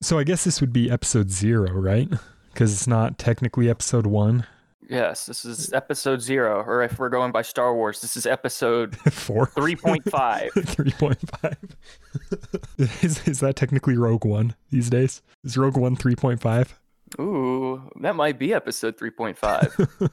So I guess this would be episode zero, right? Because it's not technically episode one. Yes, this is episode zero, or if we're going by Star Wars, this is episode Four. 3.5. 3.5. is, is that technically Rogue One these days? Is Rogue One 3.5? Ooh, that might be episode 3.5.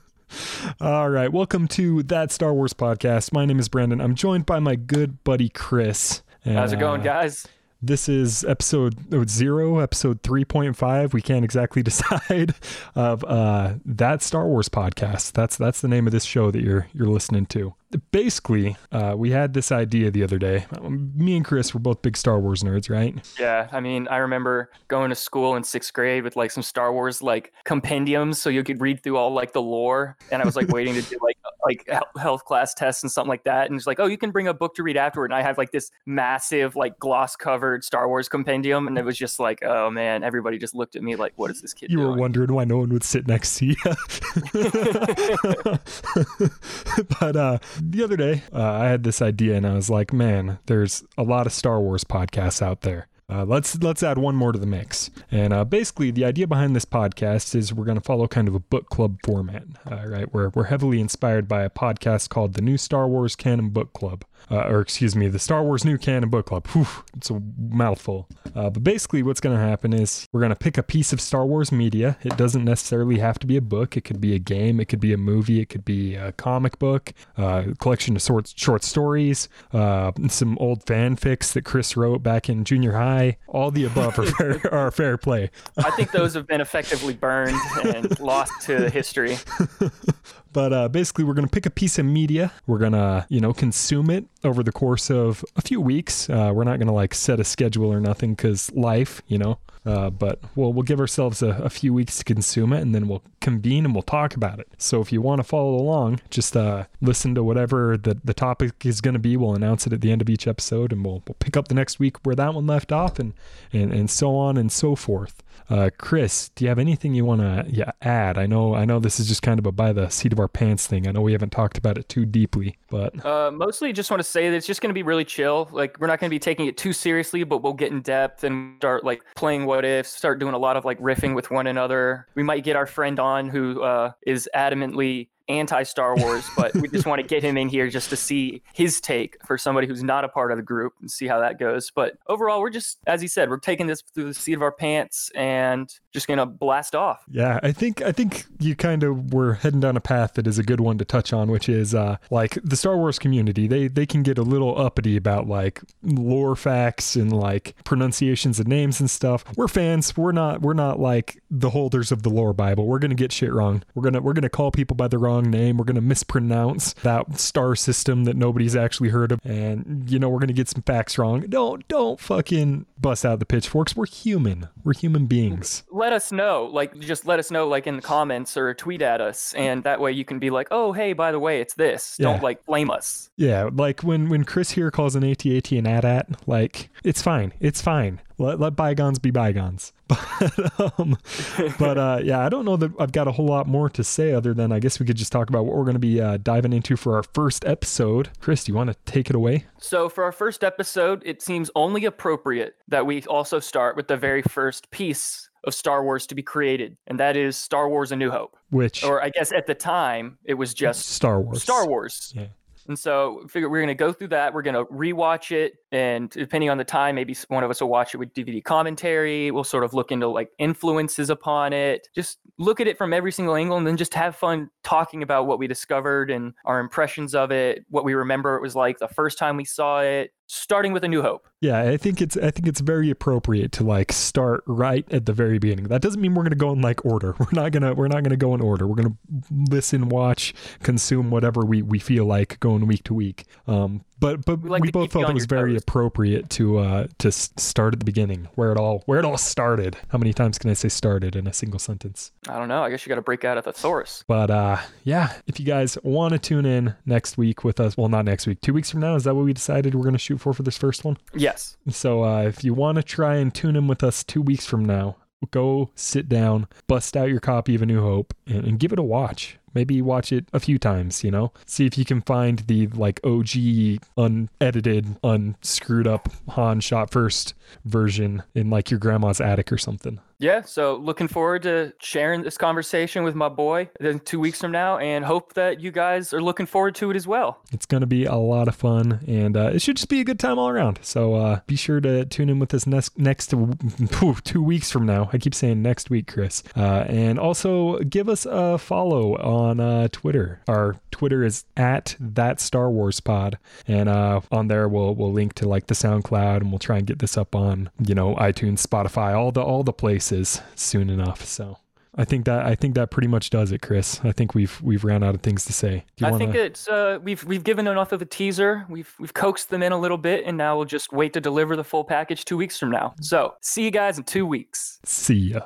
All right. Welcome to That Star Wars Podcast. My name is Brandon. I'm joined by my good buddy Chris. And, How's it going, uh, guys? This is episode zero, episode 3.5. We can't exactly decide of uh, that Star Wars podcast. That's that's the name of this show that you're you're listening to. Basically, uh, we had this idea the other day. Me and Chris were both big Star Wars nerds, right? Yeah, I mean, I remember going to school in sixth grade with like some Star Wars like compendiums, so you could read through all like the lore. And I was like waiting to do like like health class tests and something like that. And it's like, oh, you can bring a book to read afterward. And I had like this massive like gloss covered Star Wars compendium, and it was just like, oh man, everybody just looked at me like, what is this kid You were wondering why no one would sit next to you. but uh, the other day, uh, I had this idea, and I was like, "Man, there's a lot of Star Wars podcasts out there. Uh, let's let's add one more to the mix." And uh, basically, the idea behind this podcast is we're going to follow kind of a book club format, uh, right? We're we're heavily inspired by a podcast called the New Star Wars Canon Book Club, uh, or excuse me, the Star Wars New Canon Book Club. Whew, it's a mouthful. Uh, but basically, what's going to happen is we're going to pick a piece of Star Wars media. It doesn't necessarily have to be a book. It could be a game. It could be a movie. It could be a comic book, uh, a collection of short, short stories, uh, some old fanfics that Chris wrote back in junior high. All the above are fair, are fair play. I think those have been effectively burned and lost to history. But uh, basically, we're going to pick a piece of media. We're going to, you know, consume it over the course of a few weeks. Uh, we're not going to like set a schedule or nothing because life, you know. Uh, but we'll we'll give ourselves a, a few weeks to consume it, and then we'll convene and we'll talk about it. So if you want to follow along, just uh, listen to whatever the, the topic is going to be. We'll announce it at the end of each episode, and we'll we'll pick up the next week where that one left off, and and and so on and so forth. Uh, Chris, do you have anything you want to yeah, add? I know, I know this is just kind of a by the seat of our pants thing. I know we haven't talked about it too deeply, but Uh, mostly just want to say that it's just going to be really chill. Like we're not going to be taking it too seriously, but we'll get in depth and start like playing what ifs, start doing a lot of like riffing with one another. We might get our friend on who uh, is adamantly anti Star Wars, but we just want to get him in here just to see his take for somebody who's not a part of the group and see how that goes. But overall, we're just, as he said, we're taking this through the seat of our pants and just to blast off. yeah, I think I think you kind of were heading down a path that is a good one to touch on, which is uh, like the Star Wars community. They they can get a little uppity about like lore facts and like pronunciations of names and stuff. We're fans. We're not we're not like the holders of the lore Bible. We're gonna get shit wrong. We're gonna we're gonna call people by the wrong name. We're gonna mispronounce that star system that nobody's actually heard of, and you know we're gonna get some facts wrong. Don't don't fucking bust out the pitchforks. We're human. We're human beings. let us know like just let us know like in the comments or tweet at us and that way you can be like oh hey by the way it's this Yeah. don't like blame us Yeah, like when when Chris here calls an AT-AT an AT-AT, like it's fine, it's fine. Let, let bygones be bygones. But um, but uh, yeah, I don't know that I've got a whole lot more to say other than I guess we could just talk about what we're going to be uh, diving into for our first episode. Chris, do you want to take it away? so for our first episode it seems only appropriate that we also start with the very first piece of star wars to be created and that is star wars a new hope Which or i guess at the time it was just Star Wars? star wars Yeah. And so figure we're going to go through that. We're going to rewatch it. And depending on the time, maybe one of us will watch it with DVD commentary. We'll sort of look into like influences upon it. Just look at it from every single angle and then just have fun talking about what we discovered and our impressions of it, what we remember it was like the first time we saw it, starting with A New Hope. Yeah, I think it's I think it's very appropriate to like start right at the very beginning. That doesn't mean we're gonna go in like order. We're not gonna we're not gonna go in order. We're gonna listen, watch, consume whatever we, we feel like going week to week. Um, but but We we, like to both felt it was very toes. appropriate to uh to start at the beginning, where it all where it all started. How many times can I say started in a single sentence? I don't know. I guess you got to break out a thesaurus. But uh, yeah, if you guys want to tune in next week with us, well, not next week, two weeks from now, is that what we decided we're going to shoot for for this first one? Yes. So uh, if you want to try and tune in with us two weeks from now, go sit down, bust out your copy of A New Hope, and, and give it a watch. Maybe watch it a few times, you know? See if you can find the like OG unedited, unscrewed up Han shot first version in like your grandma's attic or something. Yeah, so looking forward to sharing this conversation with my boy in two weeks from now, and hope that you guys are looking forward to it as well. It's going to be a lot of fun, and uh, it should just be a good time all around. So uh, be sure to tune in with us next next two weeks from now. I keep saying next week, Chris, uh, and also give us a follow on uh, Twitter. Our Twitter is at that Star Wars Pod, and uh, on there we'll we'll link to like the SoundCloud, and we'll try and get this up on you know iTunes, Spotify, all the all the places soon enough. So I think that I think that pretty much does it, Chris. I think we've we've ran out of things to say. I wanna... think it's uh, we've we've given enough of a teaser. We've we've coaxed them in a little bit, and now we'll just wait to deliver the full package two weeks from now. So see you guys in two weeks. See ya.